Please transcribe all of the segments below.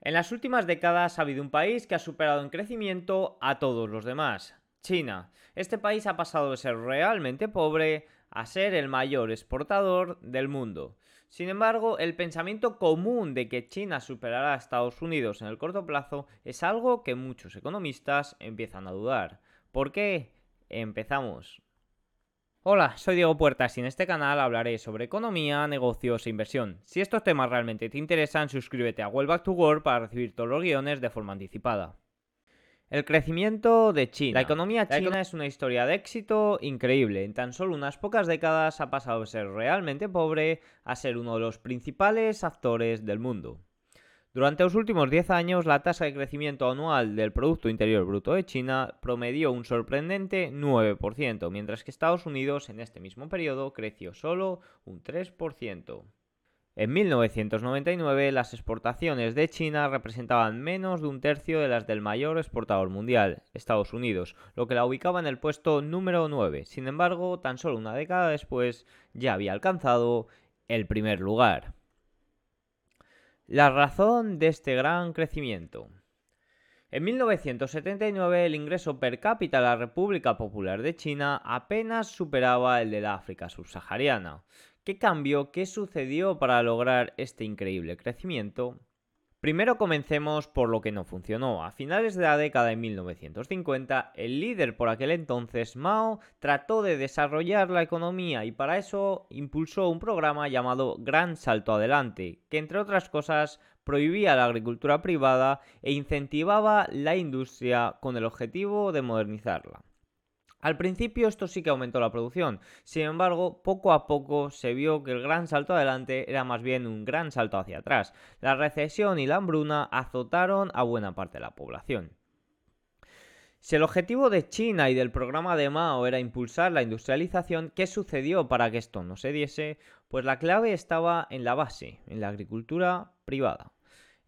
En las últimas décadas ha habido un país que ha superado en crecimiento a todos los demás, China. Este país ha pasado de ser realmente pobre a ser el mayor exportador del mundo. Sin embargo, el pensamiento común de que China superará a Estados Unidos en el corto plazo es algo que muchos economistas empiezan a dudar. ¿Por qué? Empezamos. Hola, soy Diego Puertas y en este canal hablaré sobre economía, negocios e inversión. Si estos temas realmente te interesan, suscríbete a Well Back to Work para recibir todos los guiones de forma anticipada. El crecimiento de China. La economía china es una historia de éxito increíble. En tan solo unas pocas décadas ha pasado de ser realmente pobre a ser uno de los principales actores del mundo. Durante los últimos 10 años, la tasa de crecimiento anual del Producto Interior Bruto de China promedió un sorprendente 9%, mientras que Estados Unidos en este mismo periodo creció solo un 3%. En 1999 las exportaciones de China representaban menos de un tercio de las del mayor exportador mundial, Estados Unidos, lo que la ubicaba en el puesto número 9. Sin embargo, tan solo una década después ya había alcanzado el primer lugar. La razón de este gran crecimiento. En 1979 el ingreso per cápita de la República Popular de China apenas superaba el de la África subsahariana. ¿Qué cambió? ¿Qué sucedió para lograr este increíble crecimiento? Primero comencemos por lo que no funcionó. A finales de la década de 1950, el líder por aquel entonces, Mao, trató de desarrollar la economía y para eso impulsó un programa llamado Gran Salto Adelante, que entre otras cosas prohibía la agricultura privada e incentivaba la industria con el objetivo de modernizarla. Al principio esto sí que aumentó la producción, sin embargo, poco a poco se vio que el gran salto adelante era más bien un gran salto hacia atrás. La recesión y la hambruna azotaron a buena parte de la población. Si el objetivo de China y del programa de Mao era impulsar la industrialización, ¿qué sucedió para que esto no se diese? Pues la clave estaba en la base, en la agricultura privada.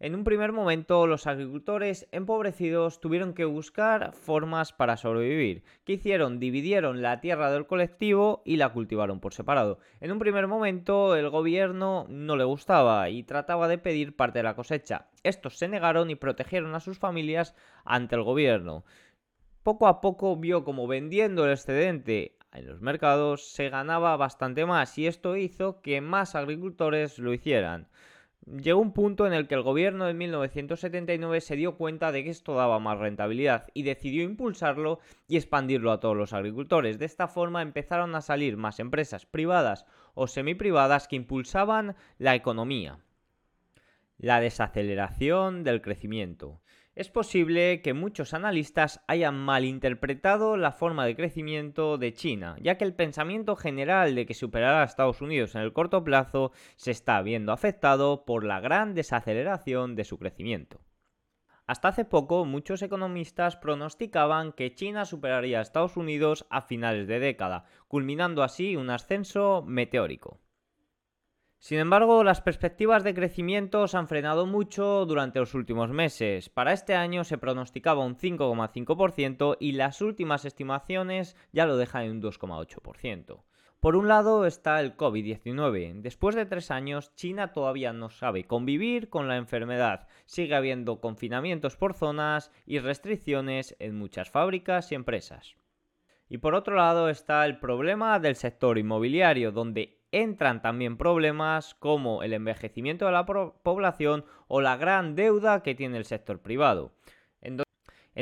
En un primer momento, los agricultores empobrecidos tuvieron que buscar formas para sobrevivir. ¿Qué hicieron? Dividieron la tierra del colectivo y la cultivaron por separado. En un primer momento, el gobierno no le gustaba y trataba de pedir parte de la cosecha. Estos se negaron y protegieron a sus familias ante el gobierno. Poco a poco vio como vendiendo el excedente en los mercados se ganaba bastante más y esto hizo que más agricultores lo hicieran. Llegó un punto en el que el gobierno de 1979 se dio cuenta de que esto daba más rentabilidad y decidió impulsarlo y expandirlo a todos los agricultores. De esta forma empezaron a salir más empresas privadas o semiprivadas que impulsaban la economía. La desaceleración del crecimiento. Es posible que muchos analistas hayan malinterpretado la forma de crecimiento de China, ya que el pensamiento general de que superará a Estados Unidos en el corto plazo se está viendo afectado por la gran desaceleración de su crecimiento. Hasta hace poco, muchos economistas pronosticaban que China superaría a Estados Unidos a finales de década, culminando así un ascenso meteórico. Sin embargo, las perspectivas de crecimiento se han frenado mucho durante los últimos meses. Para este año se pronosticaba un 5,5% y las últimas estimaciones ya lo dejan en un 2,8%. Por un lado está el COVID-19. Después de tres años, China todavía no sabe convivir con la enfermedad. Sigue habiendo confinamientos por zonas y restricciones en muchas fábricas y empresas. Y por otro lado está el problema del sector inmobiliario, donde entran también problemas como el envejecimiento de la población o la gran deuda que tiene el sector privado. En,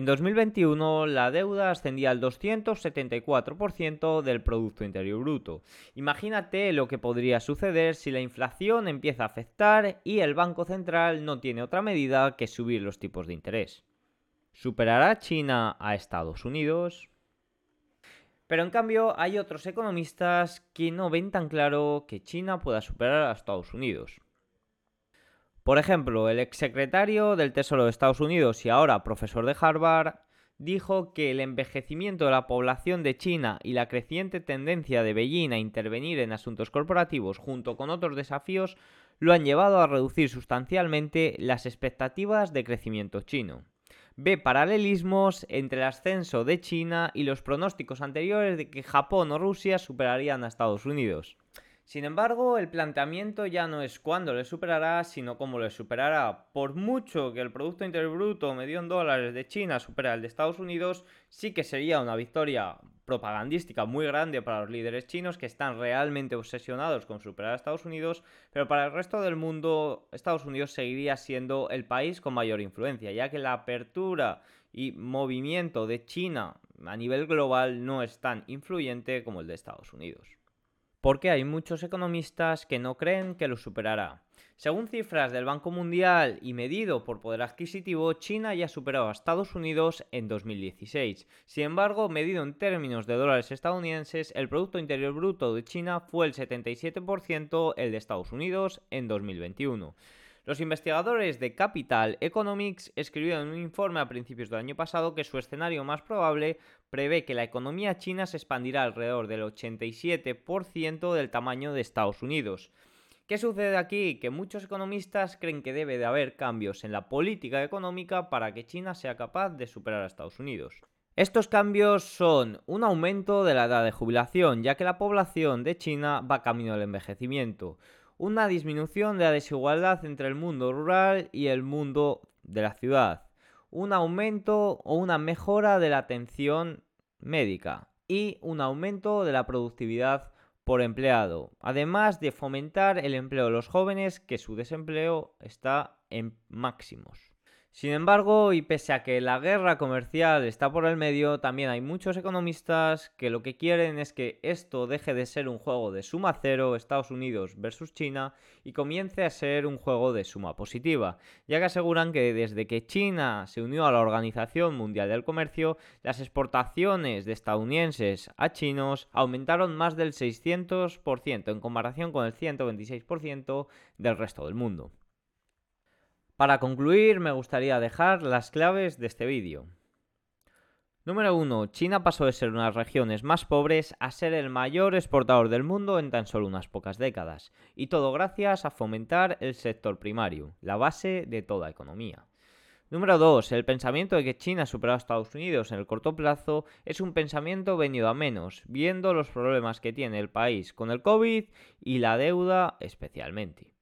2021 la deuda ascendía al 274% del Producto Interior Bruto. Imagínate lo que podría suceder si la inflación empieza a afectar y el Banco Central no tiene otra medida que subir los tipos de interés. ¿Superará China a Estados Unidos? Pero en cambio hay otros economistas que no ven tan claro que China pueda superar a Estados Unidos. Por ejemplo, el exsecretario del Tesoro de Estados Unidos y ahora profesor de Harvard dijo que el envejecimiento de la población de China y la creciente tendencia de Beijing a intervenir en asuntos corporativos junto con otros desafíos lo han llevado a reducir sustancialmente las expectativas de crecimiento chino ve paralelismos entre el ascenso de China y los pronósticos anteriores de que Japón o Rusia superarían a Estados Unidos. Sin embargo, el planteamiento ya no es cuándo le superará, sino cómo le superará. Por mucho que el Producto Interior Bruto medio en dólares de China supera el de Estados Unidos, sí que sería una victoria propagandística muy grande para los líderes chinos que están realmente obsesionados con superar a Estados Unidos, pero para el resto del mundo Estados Unidos seguiría siendo el país con mayor influencia, ya que la apertura y movimiento de China a nivel global no es tan influyente como el de Estados Unidos porque hay muchos economistas que no creen que lo superará. Según cifras del Banco Mundial y medido por poder adquisitivo, China ya superó a Estados Unidos en 2016. Sin embargo, medido en términos de dólares estadounidenses, el Producto Interior Bruto de China fue el 77%, el de Estados Unidos en 2021. Los investigadores de Capital Economics escribieron un informe a principios del año pasado que su escenario más probable prevé que la economía china se expandirá alrededor del 87% del tamaño de Estados Unidos. ¿Qué sucede aquí? Que muchos economistas creen que debe de haber cambios en la política económica para que China sea capaz de superar a Estados Unidos. Estos cambios son un aumento de la edad de jubilación, ya que la población de China va camino al envejecimiento, una disminución de la desigualdad entre el mundo rural y el mundo de la ciudad, un aumento o una mejora de la atención médica y un aumento de la productividad por empleado, además de fomentar el empleo de los jóvenes que su desempleo está en máximos. Sin embargo, y pese a que la guerra comercial está por el medio, también hay muchos economistas que lo que quieren es que esto deje de ser un juego de suma cero Estados Unidos versus China y comience a ser un juego de suma positiva, ya que aseguran que desde que China se unió a la Organización Mundial del Comercio, las exportaciones de estadounidenses a chinos aumentaron más del 600% en comparación con el 126% del resto del mundo. Para concluir, me gustaría dejar las claves de este vídeo. Número 1. China pasó de ser una de las regiones más pobres a ser el mayor exportador del mundo en tan solo unas pocas décadas, y todo gracias a fomentar el sector primario, la base de toda economía. Número 2. El pensamiento de que China superado a Estados Unidos en el corto plazo es un pensamiento venido a menos, viendo los problemas que tiene el país con el COVID y la deuda especialmente.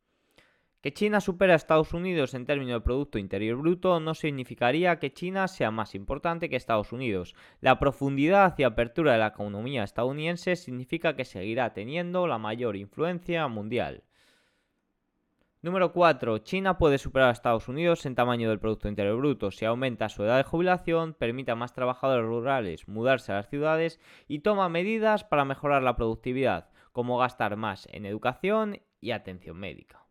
Que China supera a Estados Unidos en términos de Producto Interior Bruto no significaría que China sea más importante que Estados Unidos. La profundidad y apertura de la economía estadounidense significa que seguirá teniendo la mayor influencia mundial. Número 4. China puede superar a Estados Unidos en tamaño del Producto Interior Bruto si aumenta su edad de jubilación, permite a más trabajadores rurales mudarse a las ciudades y toma medidas para mejorar la productividad, como gastar más en educación y atención médica.